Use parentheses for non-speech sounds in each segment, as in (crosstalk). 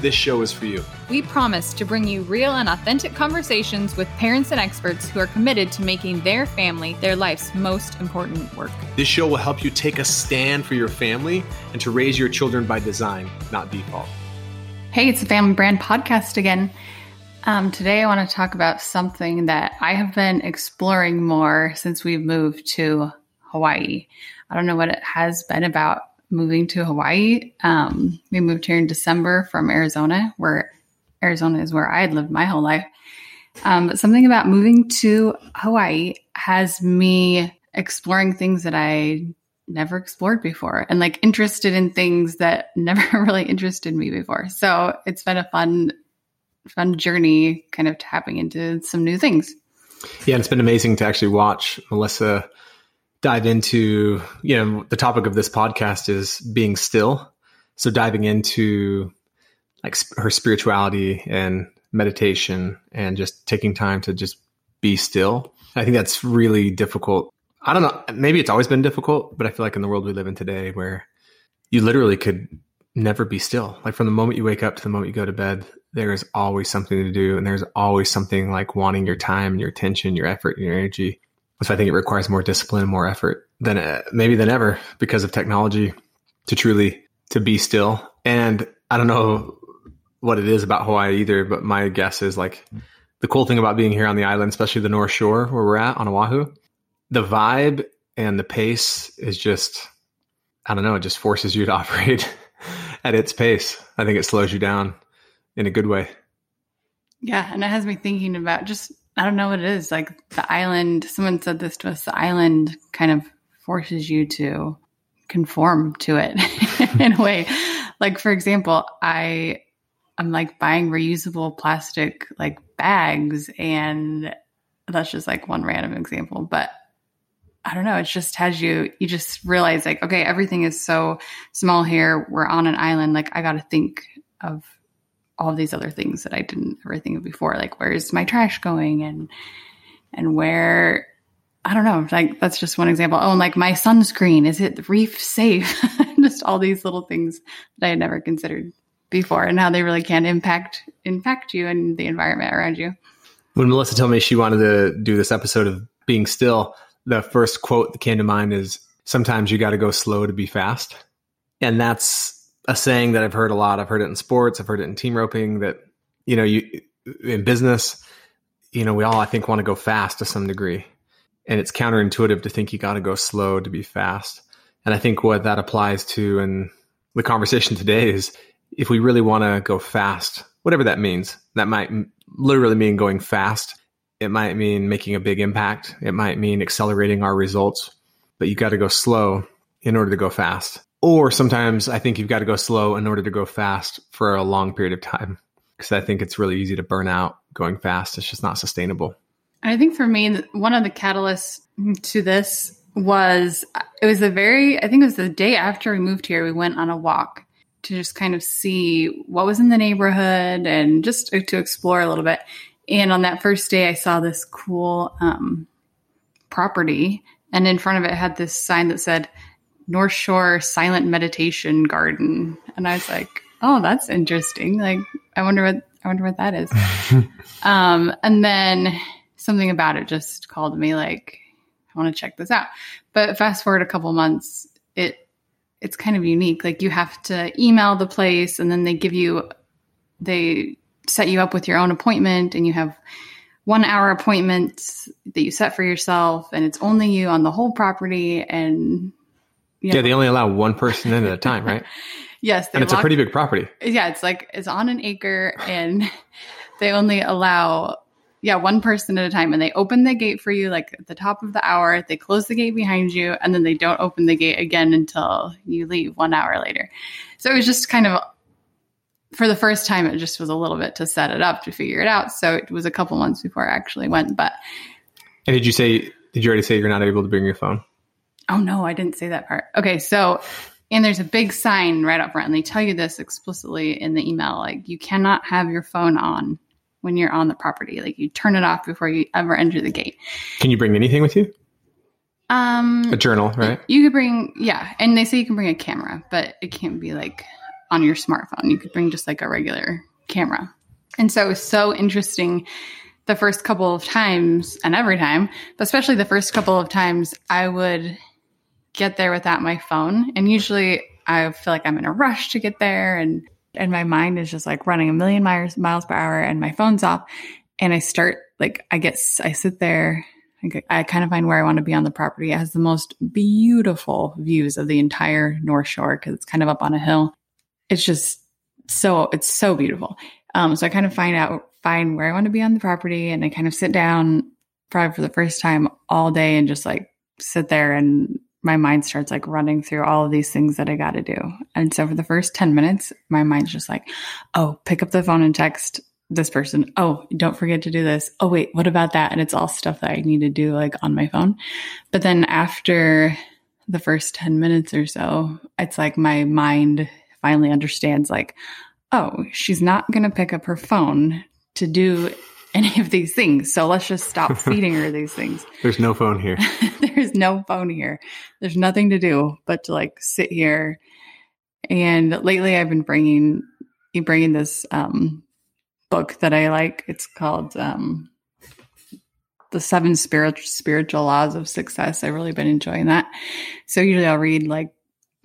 this show is for you. We promise to bring you real and authentic conversations with parents and experts who are committed to making their family their life's most important work. This show will help you take a stand for your family and to raise your children by design, not default. Hey, it's the Family Brand Podcast again. Um, today, I want to talk about something that I have been exploring more since we've moved to Hawaii. I don't know what it has been about moving to Hawaii. Um, we moved here in December from Arizona, where Arizona is where I had lived my whole life. Um, but something about moving to Hawaii has me exploring things that I never explored before and like interested in things that (laughs) never really interested me before. So it's been a fun, fun journey kind of tapping into some new things. Yeah, and it's been amazing to actually watch Melissa dive into, you know, the topic of this podcast is being still. So diving into like her spirituality and meditation and just taking time to just be still. I think that's really difficult. I don't know, maybe it's always been difficult, but I feel like in the world we live in today where you literally could never be still. Like from the moment you wake up to the moment you go to bed, there is always something to do and there's always something like wanting your time, your attention, your effort, your energy. So I think it requires more discipline, more effort than uh, maybe than ever because of technology to truly to be still. And I don't know what it is about Hawaii either, but my guess is like the cool thing about being here on the island, especially the North Shore where we're at on Oahu, the vibe and the pace is just I don't know, it just forces you to (laughs) operate at its pace. I think it slows you down in a good way. Yeah, and it has me thinking about just I don't know what it is. Like the island, someone said this to us, the island kind of forces you to conform to it (laughs) in a way. Like for example, I I'm like buying reusable plastic like bags and that's just like one random example, but I don't know, it just has you you just realize like okay, everything is so small here. We're on an island like I got to think of all these other things that I didn't ever think of before. Like where's my trash going and and where I don't know, like that's just one example. Oh, and like my sunscreen, is it reef safe? (laughs) just all these little things that I had never considered before and how they really can impact impact you and the environment around you. When Melissa told me she wanted to do this episode of being still, the first quote that came to mind is sometimes you got to go slow to be fast. And that's a saying that I've heard a lot. I've heard it in sports, I've heard it in team roping that, you know, you in business, you know, we all I think want to go fast to some degree. And it's counterintuitive to think you got to go slow to be fast. And I think what that applies to in the conversation today is if we really want to go fast, whatever that means, that might literally mean going fast. It might mean making a big impact. It might mean accelerating our results, but you got to go slow in order to go fast. Or sometimes I think you've got to go slow in order to go fast for a long period of time. Because I think it's really easy to burn out going fast. It's just not sustainable. I think for me, one of the catalysts to this was it was the very, I think it was the day after we moved here, we went on a walk to just kind of see what was in the neighborhood and just to explore a little bit. And on that first day, I saw this cool um, property, and in front of it had this sign that said, North Shore Silent Meditation Garden, and I was like, "Oh, that's interesting. Like, I wonder what I wonder what that is." (laughs) um, and then something about it just called me like, "I want to check this out." But fast forward a couple months, it it's kind of unique. Like you have to email the place, and then they give you they set you up with your own appointment, and you have one hour appointments that you set for yourself and it's only you on the whole property and yeah. they only allow one person in at a time, right? (laughs) yes, and it's lock, a pretty big property. Yeah, it's like it's on an acre, and (laughs) they only allow yeah one person at a time, and they open the gate for you like at the top of the hour. They close the gate behind you, and then they don't open the gate again until you leave one hour later. So it was just kind of for the first time, it just was a little bit to set it up to figure it out. So it was a couple months before I actually went. But And did you say? Did you already say you're not able to bring your phone? Oh no, I didn't say that part. Okay, so and there's a big sign right up front, and they tell you this explicitly in the email, like you cannot have your phone on when you're on the property. Like you turn it off before you ever enter the gate. Can you bring anything with you? Um, A journal, right? You could bring, yeah, and they say you can bring a camera, but it can't be like on your smartphone. You could bring just like a regular camera. And so it was so interesting the first couple of times and every time, but especially the first couple of times, I would get there without my phone. And usually I feel like I'm in a rush to get there and and my mind is just like running a million miles miles per hour and my phone's off and I start like I get I sit there I, kind of find where I want to be on the property. It has the most beautiful views of the entire North Shore because it's kind of up on a hill. It's just so it's so beautiful. Um, so I kind of find out find where I want to be on the property, and I kind of sit down probably for the first time all day and just like sit there and my mind starts like running through all of these things that I got to do. And so for the first 10 minutes, my mind's just like, oh, pick up the phone and text this person. Oh, don't forget to do this. Oh, wait, what about that? And it's all stuff that I need to do like on my phone. But then after the first 10 minutes or so, it's like my mind finally understands like, oh, she's not going to pick up her phone to do any of these things. So let's just stop (laughs) feeding her these things. There's no phone here. (laughs) There's no phone here. There's nothing to do but to like sit here. And lately I've been bringing bringing this um book that I like. It's called um The Seven Spiritual Spiritual Laws of Success. I've really been enjoying that. So usually I'll read like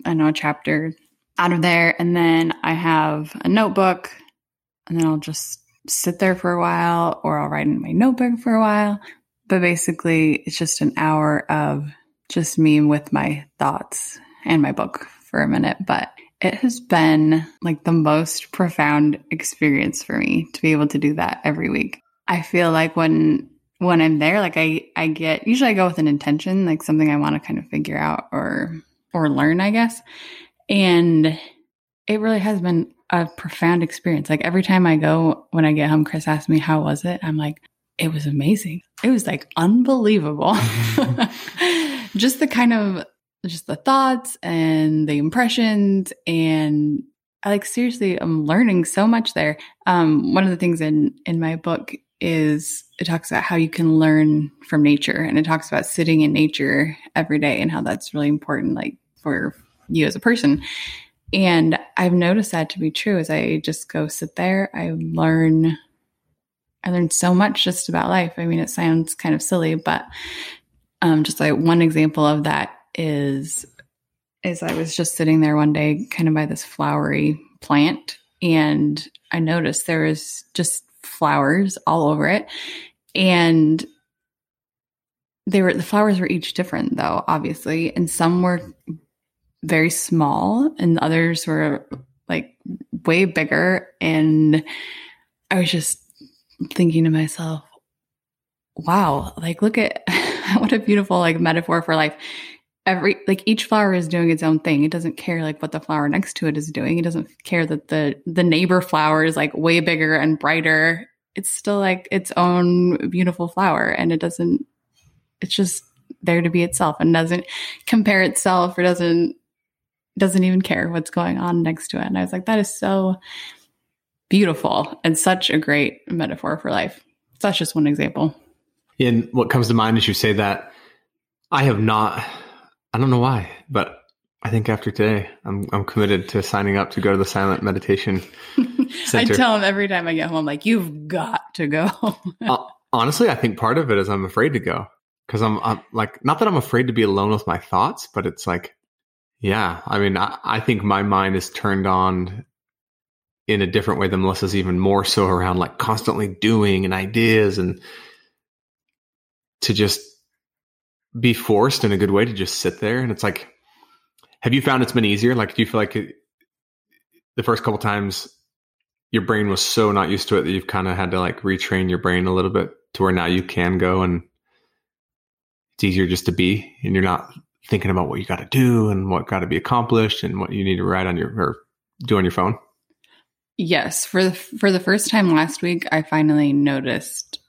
I know a chapter out of there and then I have a notebook and then I'll just sit there for a while or I'll write in my notebook for a while. But basically, it's just an hour of just me with my thoughts and my book for a minute. But it has been like the most profound experience for me to be able to do that every week. I feel like when when I'm there, like I I get usually I go with an intention, like something I want to kind of figure out or or learn, I guess. And it really has been a profound experience. Like every time I go, when I get home, Chris asks me, How was it? I'm like, It was amazing. It was like unbelievable. (laughs) just the kind of, just the thoughts and the impressions. And I like, seriously, I'm learning so much there. Um, one of the things in, in my book is it talks about how you can learn from nature and it talks about sitting in nature every day and how that's really important, like for you as a person. And I've noticed that to be true as I just go sit there. I learn, I learned so much just about life. I mean, it sounds kind of silly, but um, just like one example of that is, is I was just sitting there one day, kind of by this flowery plant, and I noticed there was just flowers all over it, and they were the flowers were each different though, obviously, and some were very small and others were like way bigger. And i was just thinking to myself wow like look at (laughs) what a beautiful like metaphor for life. Every like each flower is doing its own thing. It doesn't care like what the flower next to it is doing. It doesn't care that the the neighbor flower is like way bigger and brighter. It's still like its own beautiful flower and it doesn't it's just there to be itself and doesn't compare itself or doesn't doesn't even care what's going on next to it. And I was like, that is so beautiful and such a great metaphor for life. So that's just one example. And what comes to mind as you say that, I have not, I don't know why, but I think after today, I'm, I'm committed to signing up to go to the silent meditation. (laughs) I tell him every time I get home, I'm like, you've got to go. uh, honestly, I think part of it is I'm afraid to go because I'm, I'm like, not that I'm afraid to be alone with my thoughts, but it's like, yeah, I mean, I, I, think my mind is turned on in a different way than Melissa's, even more so around like constantly doing and ideas and to just be forced in a good way to just sit there. And it's like, have you found it's been easier? Like, do you feel like it, the first couple times your brain was so not used to it that you've kind of had to like retrain your brain a little bit to where now you can go and it's easier just to be and you're not thinking about what you got to do and what got to be accomplished and what you need to write on your or do on your phone? Yes, for the for the first time last week, I finally noticed.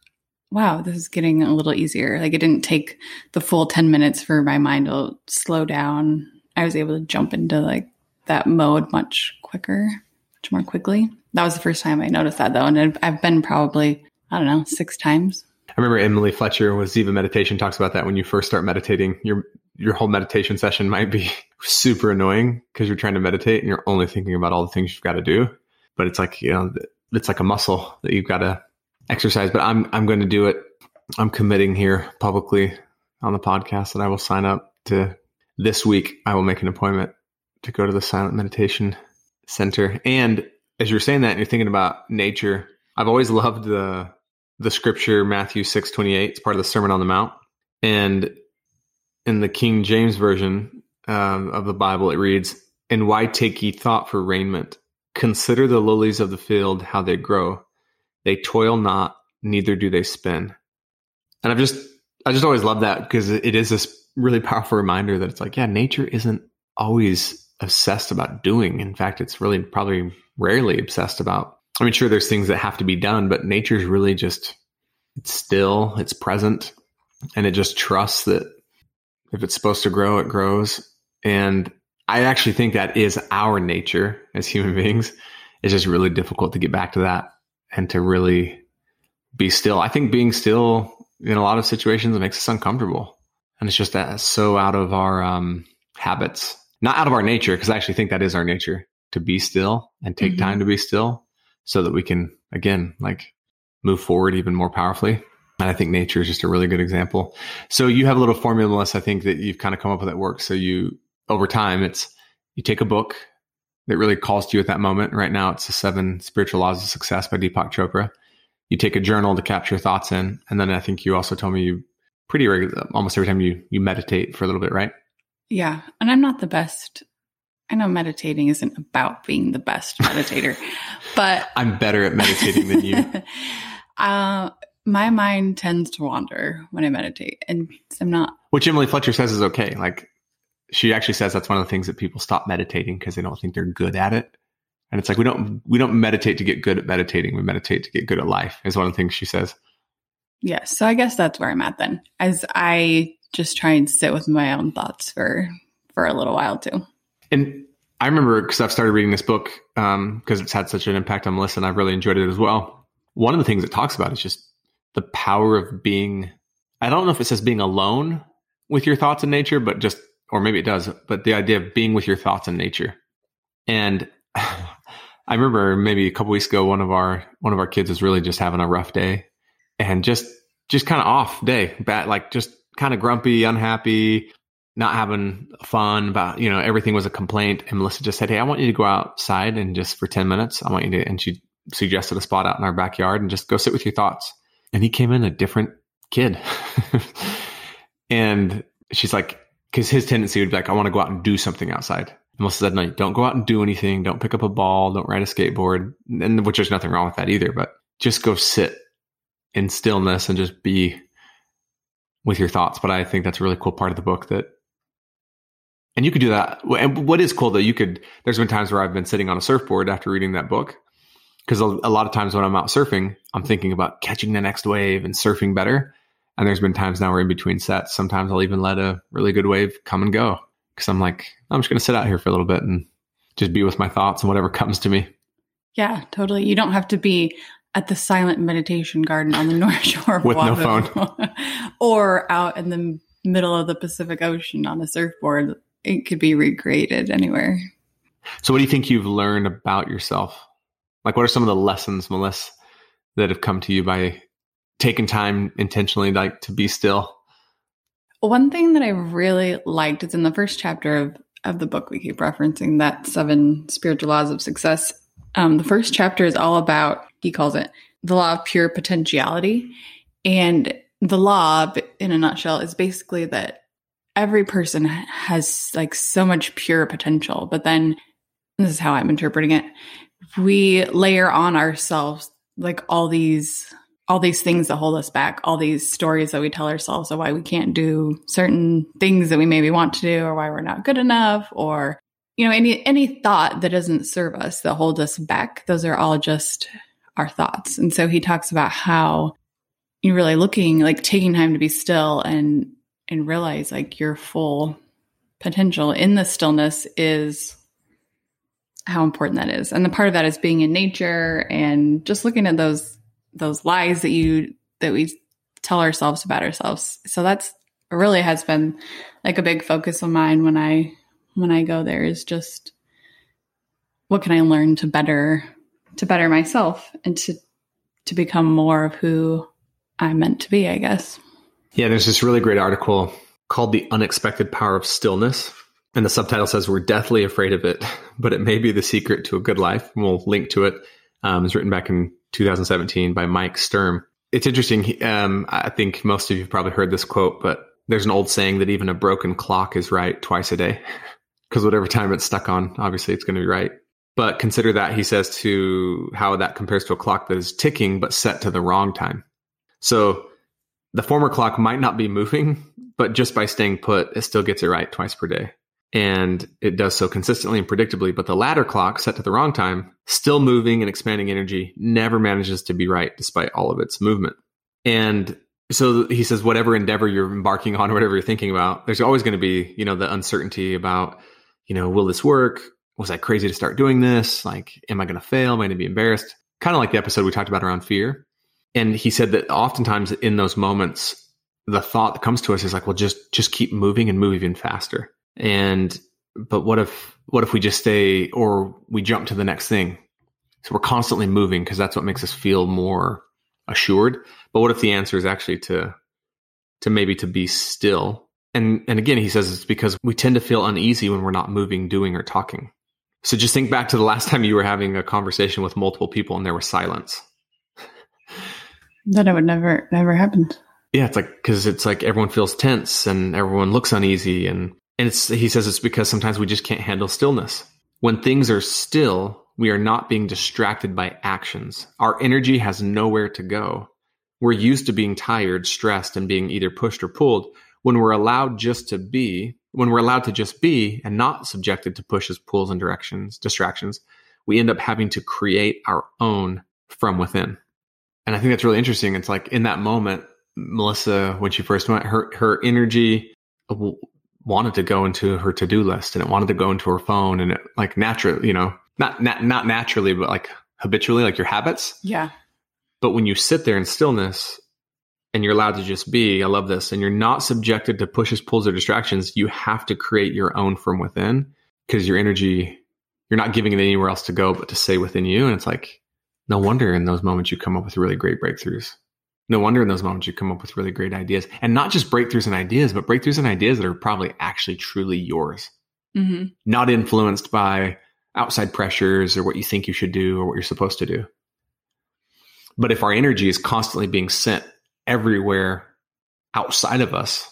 Wow, this is getting a little easier. Like it didn't take the full ten minutes for my mind to slow down. I was able to jump into like that mode much quicker, much more quickly. That was the first time I noticed that though, and I've, been probably I don't know six times. I remember Emily Fletcher with Ziva Meditation talks about that when you first start meditating, your your whole meditation session might be (laughs) super annoying because you're trying to meditate and you're only thinking about all the things you've got to do but it's like you know it's like a muscle that you've got to exercise. But I'm I'm going to do it. I'm committing here publicly on the podcast that I will sign up to this week. I will make an appointment to go to the silent meditation center. And as you're saying that, and you're thinking about nature. I've always loved the the scripture Matthew six twenty eight. It's part of the Sermon on the Mount, and in the King James version um, of the Bible, it reads, "And why take ye thought for raiment? Consider the lilies of the field, how they grow. They toil not, neither do they spin. And I've just, I just always love that because it is this really powerful reminder that it's like, yeah, nature isn't always obsessed about doing. In fact, it's really probably rarely obsessed about. I mean, sure, there's things that have to be done, but nature's really just, it's still, it's present, and it just trusts that if it's supposed to grow, it grows. And I actually think that is our nature as human beings. It's just really difficult to get back to that and to really be still. I think being still in a lot of situations makes us uncomfortable. And it's just that so out of our um, habits, not out of our nature, because I actually think that is our nature to be still and take mm-hmm. time to be still so that we can, again, like move forward even more powerfully. And I think nature is just a really good example. So you have a little formula, Melissa, I think that you've kind of come up with that works. So you over time, it's you take a book that really calls to you at that moment. Right now, it's the Seven Spiritual Laws of Success by Deepak Chopra. You take a journal to capture thoughts in, and then I think you also told me you pretty regular, almost every time you you meditate for a little bit, right? Yeah, and I'm not the best. I know meditating isn't about being the best meditator, (laughs) but I'm better at meditating than you. (laughs) uh, my mind tends to wander when I meditate, and I'm not. Which Emily Fletcher says is okay. Like she actually says that's one of the things that people stop meditating because they don't think they're good at it. And it's like we don't we don't meditate to get good at meditating. We meditate to get good at life. Is one of the things she says. Yes, so I guess that's where I'm at then. As I just try and sit with my own thoughts for for a little while too. And I remember because I've started reading this book because um, it's had such an impact on Melissa, and I've really enjoyed it as well. One of the things it talks about is just the power of being. I don't know if it says being alone with your thoughts in nature, but just or maybe it does, but the idea of being with your thoughts in nature. And (sighs) I remember maybe a couple weeks ago, one of our one of our kids was really just having a rough day, and just just kind of off day, bad, like just kind of grumpy, unhappy, not having fun. About you know everything was a complaint. And Melissa just said, "Hey, I want you to go outside and just for ten minutes, I want you to." And she suggested a spot out in our backyard and just go sit with your thoughts. And he came in a different kid, (laughs) and she's like, because his tendency would be like, I want to go out and do something outside. And Melissa said, no, don't go out and do anything. Don't pick up a ball. Don't ride a skateboard. And which there's nothing wrong with that either, but just go sit in stillness and just be with your thoughts. But I think that's a really cool part of the book that, and you could do that. And what is cool though, you could, there's been times where I've been sitting on a surfboard after reading that book. Cause a, a lot of times when I'm out surfing, I'm thinking about catching the next wave and surfing better. And there's been times now where in between sets, sometimes I'll even let a really good wave come and go because I'm like, I'm just going to sit out here for a little bit and just be with my thoughts and whatever (laughs) comes to me. Yeah, totally. You don't have to be at the silent meditation garden on the (laughs) North Shore with no phone (laughs) or out in the middle of the Pacific Ocean on a surfboard. It could be recreated anywhere. So, what do you think you've learned about yourself? Like, what are some of the lessons, Melissa, that have come to you by taking time intentionally like to be still? One thing that I really liked is in the first chapter of of the book we keep referencing that seven spiritual laws of success. Um, the first chapter is all about he calls it the law of pure potentiality, and the law, in a nutshell, is basically that every person has like so much pure potential, but then this is how I'm interpreting it. We layer on ourselves like all these all these things that hold us back, all these stories that we tell ourselves of why we can't do certain things that we maybe want to do or why we're not good enough or you know, any any thought that doesn't serve us, that holds us back, those are all just our thoughts. And so he talks about how you're really looking like taking time to be still and and realize like your full potential in the stillness is how important that is. And the part of that is being in nature and just looking at those those lies that you that we tell ourselves about ourselves. So that's really has been like a big focus of mine when I when I go there is just what can I learn to better to better myself and to to become more of who I'm meant to be, I guess. Yeah, there's this really great article called The Unexpected Power of Stillness. And the subtitle says, We're deathly afraid of it, (laughs) but it may be the secret to a good life. And we'll link to it. Um, it's written back in 2017 by Mike Sturm. It's interesting. Um, I think most of you probably heard this quote, but there's an old saying that even a broken clock is right twice a day. (laughs) Because whatever time it's stuck on, obviously it's going to be right. But consider that, he says, to how that compares to a clock that is ticking but set to the wrong time. So the former clock might not be moving, but just by staying put, it still gets it right twice per day. And it does so consistently and predictably. But the latter clock, set to the wrong time, still moving and expanding energy, never manages to be right despite all of its movement. And so he says, whatever endeavor you're embarking on, or whatever you're thinking about, there's always going to be, you know, the uncertainty about, you know, will this work? Was I crazy to start doing this? Like, am I going to fail? Am I going to be embarrassed? Kind of like the episode we talked about around fear. And he said that oftentimes in those moments, the thought that comes to us is like, well, just just keep moving and move even faster. And but what if what if we just stay or we jump to the next thing? So we're constantly moving because that's what makes us feel more assured. But what if the answer is actually to to maybe to be still? And and again, he says it's because we tend to feel uneasy when we're not moving, doing, or talking. So just think back to the last time you were having a conversation with multiple people and there was silence. That it would never never happened. Yeah, it's like because it's like everyone feels tense and everyone looks uneasy, and and he says it's because sometimes we just can't handle stillness. When things are still, we are not being distracted by actions. Our energy has nowhere to go. We're used to being tired, stressed, and being either pushed or pulled. When we're allowed just to be, when we're allowed to just be and not subjected to pushes, pulls, and directions, distractions, we end up having to create our own from within. And I think that's really interesting. It's like in that moment, Melissa, when she first went, her her energy wanted to go into her to do list, and it wanted to go into her phone, and it like naturally, you know, not not not naturally, but like habitually, like your habits. Yeah. But when you sit there in stillness and you're allowed to just be, I love this, and you're not subjected to pushes, pulls, or distractions, you have to create your own from within because your energy, you're not giving it anywhere else to go but to stay within you. And it's like, no wonder in those moments you come up with really great breakthroughs. No wonder in those moments you come up with really great ideas and not just breakthroughs and ideas, but breakthroughs and ideas that are probably actually truly yours, mm-hmm. not influenced by outside pressures or what you think you should do or what you're supposed to do. But if our energy is constantly being sent everywhere outside of us,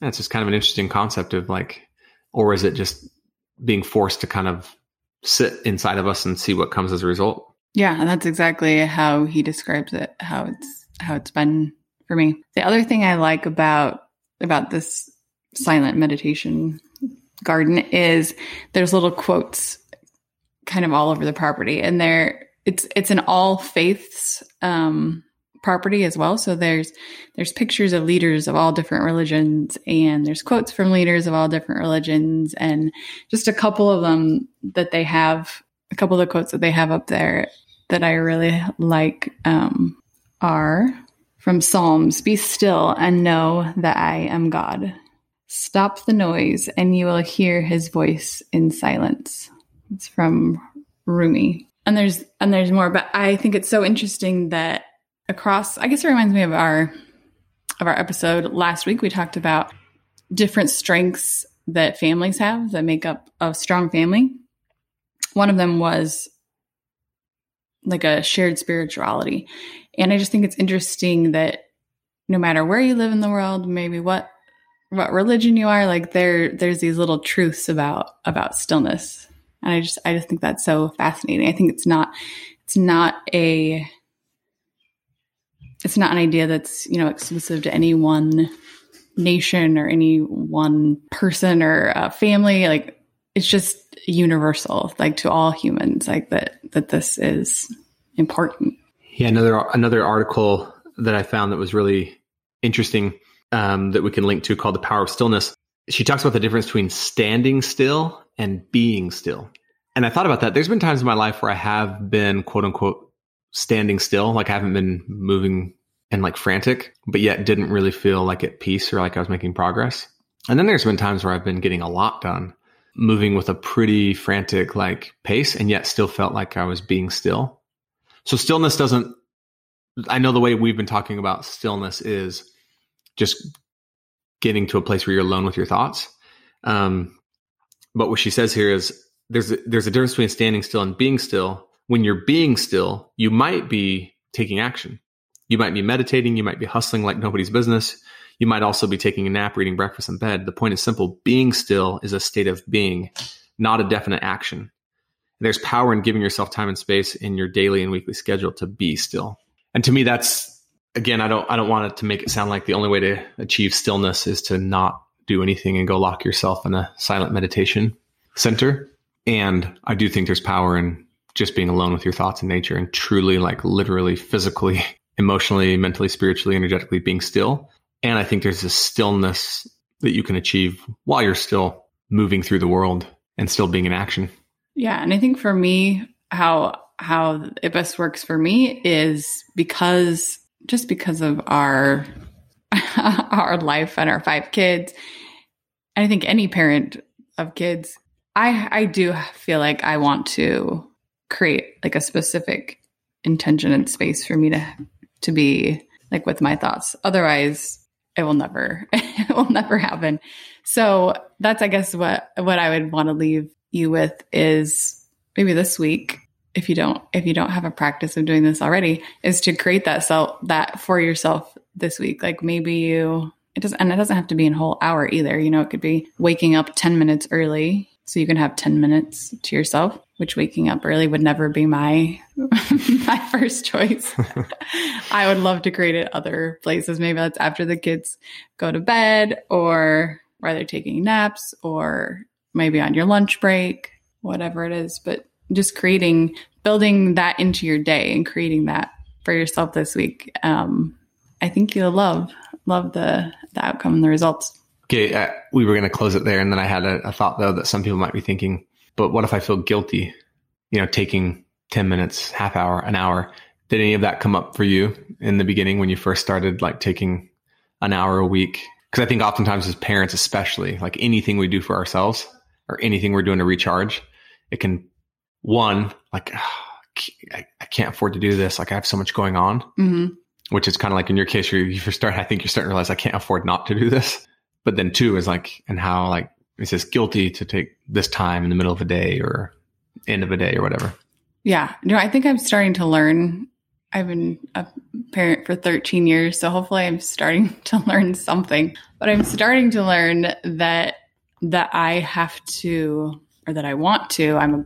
that's just kind of an interesting concept of like, or is it just being forced to kind of sit inside of us and see what comes as a result? Yeah, and that's exactly how he describes it, how it's how it's been for me. The other thing I like about about this silent meditation garden is there's little quotes kind of all over the property and there it's it's an all faiths um property as well so there's there's pictures of leaders of all different religions and there's quotes from leaders of all different religions and just a couple of them that they have a couple of the quotes that they have up there that I really like um, are from Psalms Be still and know that I am God. Stop the noise and you will hear his voice in silence. It's from Rumi. And there's and there's more, but I think it's so interesting that across I guess it reminds me of our of our episode last week we talked about different strengths that families have that make up a strong family. One of them was like a shared spirituality. And I just think it's interesting that no matter where you live in the world, maybe what what religion you are, like there there's these little truths about about stillness. And I just I just think that's so fascinating. I think it's not it's not a it's not an idea that's, you know, exclusive to any one nation or any one person or uh, family. Like it's just universal, like to all humans, like that that this is important. Yeah, another another article that I found that was really interesting um, that we can link to called "The Power of Stillness." She talks about the difference between standing still and being still. And I thought about that. There's been times in my life where I have been quote unquote standing still, like I haven't been moving and like frantic, but yet didn't really feel like at peace or like I was making progress. And then there's been times where I've been getting a lot done, moving with a pretty frantic like pace and yet still felt like I was being still. So stillness doesn't I know the way we've been talking about stillness is just getting to a place where you're alone with your thoughts. Um, but what she says here is there's a, there's a difference between standing still and being still. When you're being still, you might be taking action. You might be meditating. You might be hustling like nobody's business. You might also be taking a nap, reading breakfast in bed. The point is simple. Being still is a state of being, not a definite action. There's power in giving yourself time and space in your daily and weekly schedule to be still. And to me, that's again, I don't I don't want it to make it sound like the only way to achieve stillness is to not do anything and go lock yourself in a silent meditation center. And I do think there's power in just being alone with your thoughts and nature and truly like literally physically, (laughs) emotionally, mentally, spiritually, energetically being still. And I think there's a stillness that you can achieve while you're still moving through the world and still being in action. Yeah, and I think for me how how it best works for me is because just because of our (laughs) our life and our five kids. I think any parent of kids, I I do feel like I want to create like a specific intention and space for me to to be like with my thoughts. Otherwise, it will never (laughs) it will never happen. So that's I guess what what I would want to leave you with is maybe this week if you don't if you don't have a practice of doing this already is to create that self that for yourself this week like maybe you it doesn't and it doesn't have to be in a whole hour either you know it could be waking up 10 minutes early so you can have 10 minutes to yourself which waking up early would never be my (laughs) my first choice (laughs) i would love to create it other places maybe that's after the kids go to bed or while they're taking naps or maybe on your lunch break whatever it is but just creating, building that into your day and creating that for yourself this week. Um, I think you'll love, love the, the outcome and the results. Okay. Uh, we were going to close it there. And then I had a, a thought though that some people might be thinking, but what if I feel guilty, you know, taking 10 minutes, half hour, an hour? Did any of that come up for you in the beginning when you first started like taking an hour a week? Because I think oftentimes as parents, especially like anything we do for ourselves or anything we're doing to recharge, it can one, like, I, I can't afford to do this. Like, I have so much going on, mm-hmm. which is kind of like in your case, you you start, I think you're starting to realize I can't afford not to do this. But then two is like, and how like, it says guilty to take this time in the middle of a day or end of a day or whatever. Yeah. No, I think I'm starting to learn. I've been a parent for 13 years, so hopefully I'm starting (laughs) to learn something. But I'm starting to learn that that I have to or that I want to. I'm a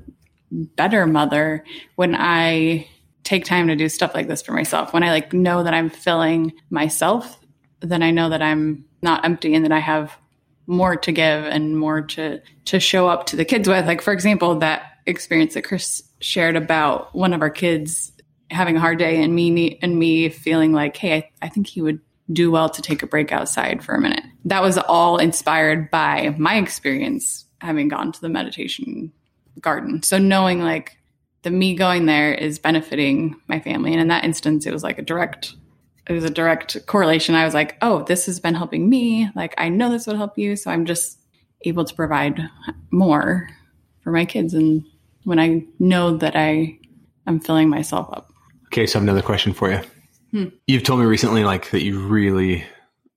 better mother when I take time to do stuff like this for myself. When I like know that I'm filling myself, then I know that I'm not empty and that I have more to give and more to to show up to the kids with. Like for example, that experience that Chris shared about one of our kids having a hard day and me and me feeling like, hey, I, I think he would do well to take a break outside for a minute. That was all inspired by my experience having gone to the meditation garden. So knowing like the me going there is benefiting my family. And in that instance, it was like a direct, it was a direct correlation. I was like, oh, this has been helping me. Like, I know this would help you. So I'm just able to provide more for my kids. And when I know that I am filling myself up. Okay. So I have another question for you. Hmm. You've told me recently, like, that you really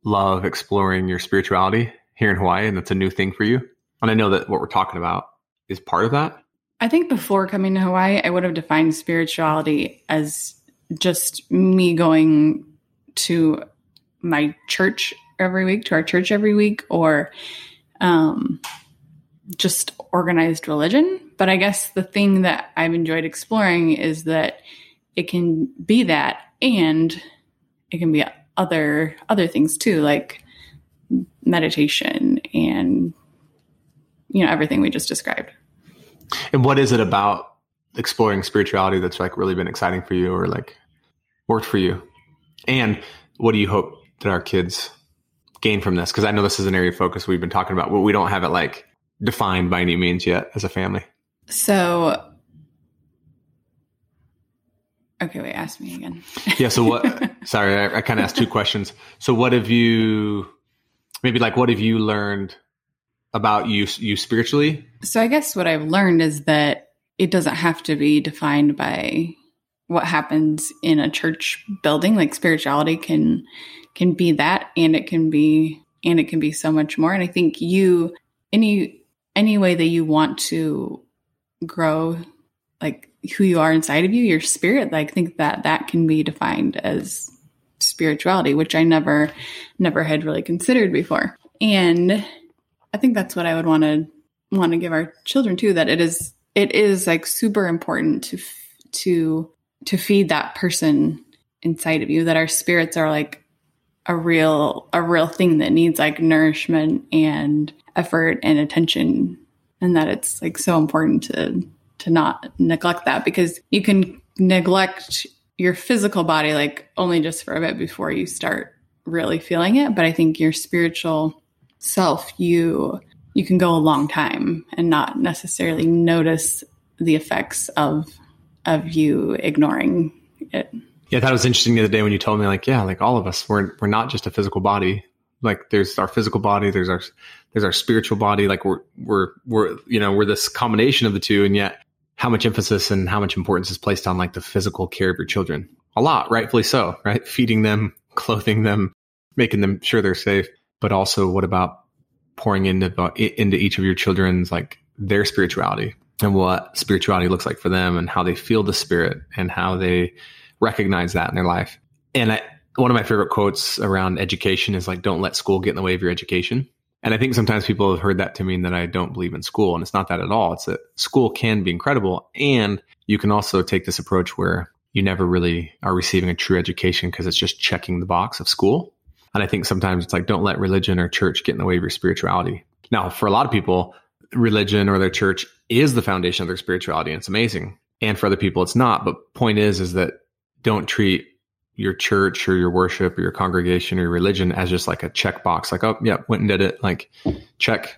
love exploring your spirituality here in Hawaii, and that's a new thing for you. And I know that what we're talking about is part of that? I think before coming to Hawaii, I would have defined spirituality as just me going to my church every week, to our church every week, or um, just organized religion. But I guess the thing that I've enjoyed exploring is that it can be that, and it can be other other things too, like meditation and you know, everything we just described. And what is it about exploring spirituality that's like really been exciting for you or like worked for you? And what do you hope that our kids gain from this? Because I know this is an area of focus we've been talking about, but we don't have it like defined by any means yet as a family. So, okay, wait, ask me again. yeah. So what? (laughs) sorry, I, I kind of asked two questions. So what have you? Maybe like what have you learned about you you spiritually? So I guess what I've learned is that it doesn't have to be defined by what happens in a church building. Like spirituality can can be that and it can be and it can be so much more. And I think you any any way that you want to grow like who you are inside of you, your spirit, like think that that can be defined as spirituality, which I never never had really considered before. And I think that's what I would want to want to give our children too that it is it is like super important to to to feed that person inside of you that our spirits are like a real a real thing that needs like nourishment and effort and attention. And that it's like so important to to not neglect that because you can neglect your physical body like only just for a bit before you start really feeling it. But i think your spiritual self you you can go a long time and not necessarily notice the effects of of you ignoring it yeah, that was interesting the other day when you told me like, yeah, like all of us, we're we're not just a physical body. Like there's our physical body, there's our there's our spiritual body. Like we're we're we're you know we're this combination of the two, and yet how much emphasis and how much importance is placed on like the physical care of your children? A lot, rightfully so, right? Feeding them, (laughs) clothing them, making them sure they're safe, but also what about pouring into into each of your children's like their spirituality and what spirituality looks like for them and how they feel the spirit and how they recognize that in their life. And I, one of my favorite quotes around education is like, don't let school get in the way of your education. And I think sometimes people have heard that to mean that I don't believe in school. And it's not that at all. It's that school can be incredible. And you can also take this approach where you never really are receiving a true education because it's just checking the box of school. And I think sometimes it's like, don't let religion or church get in the way of your spirituality. Now, for a lot of people, religion or their church is the foundation of their spirituality. And it's amazing. And for other people, it's not. But point is, is that don't treat your church or your worship or your congregation or your religion as just like a checkbox, like, oh, yeah, went and did it, like, check.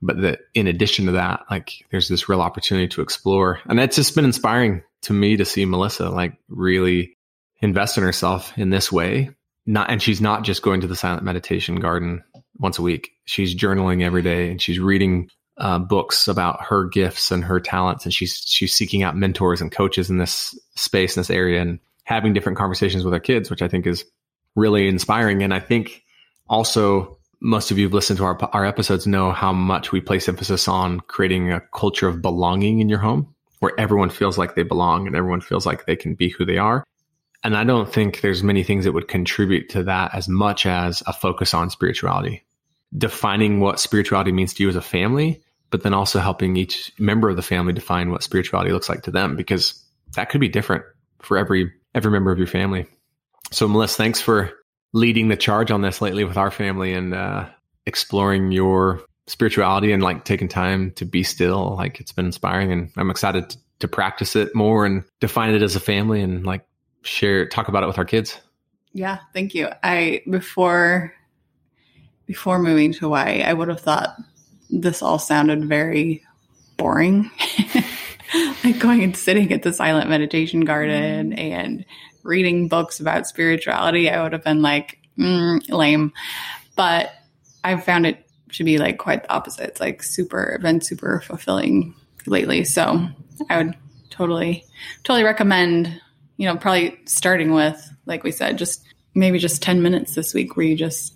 But that in addition to that, like, there's this real opportunity to explore. And it's just been inspiring to me to see Melissa, like, really invest in herself in this way. Not, and she's not just going to the silent meditation garden once a week. She's journaling every day and she's reading uh, books about her gifts and her talents, and she's she's seeking out mentors and coaches in this space in this area. And having different conversations with her kids, which I think is really inspiring. And I think also most of you have listened to our, our episodes know how much we place emphasis on creating a culture of belonging in your home where everyone feels like they belong and everyone feels like they can be who they are. And I don't think there's many things that would contribute to that as much as a focus on spirituality, defining what spirituality means to you as a family, but then also helping each member of the family define what spirituality looks like to them, because that could be different for every every member of your family. So, Melissa, thanks for leading the charge on this lately with our family and uh, exploring your spirituality and like taking time to be still. Like it's been inspiring, and I'm excited to, to practice it more and define it as a family and like share, talk about it with our kids. Yeah, thank you. I before before moving to Hawaii, I would have thought this all sounded very boring. (laughs) like going and sitting at the silent meditation garden mm. and reading books about spirituality, I would have been like, mm, lame. But I've found it to be like quite the opposite. It's like super, been super fulfilling lately. So I would totally, totally recommend, you know, probably starting with, like we said, just maybe just 10 minutes this week where you just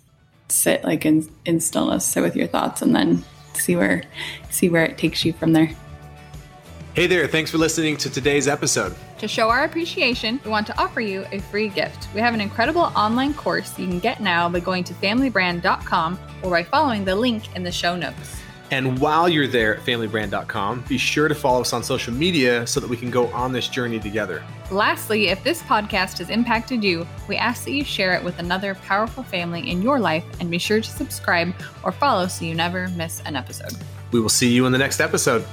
sit like in, in stillness, sit with your thoughts and then see where, see where it takes you from there. Hey there, thanks for listening to today's episode. To show our appreciation, we want to offer you a free gift. We have an incredible online course you can get now by going to familybrand.com or by following the link in the show notes. And while you're there at familybrand.com, be sure to follow us on social media so that we can go on this journey together. Lastly, if this podcast has impacted you, we ask that you share it with another powerful family in your life and be sure to subscribe or follow so you never miss an episode. We will see you in the next episode.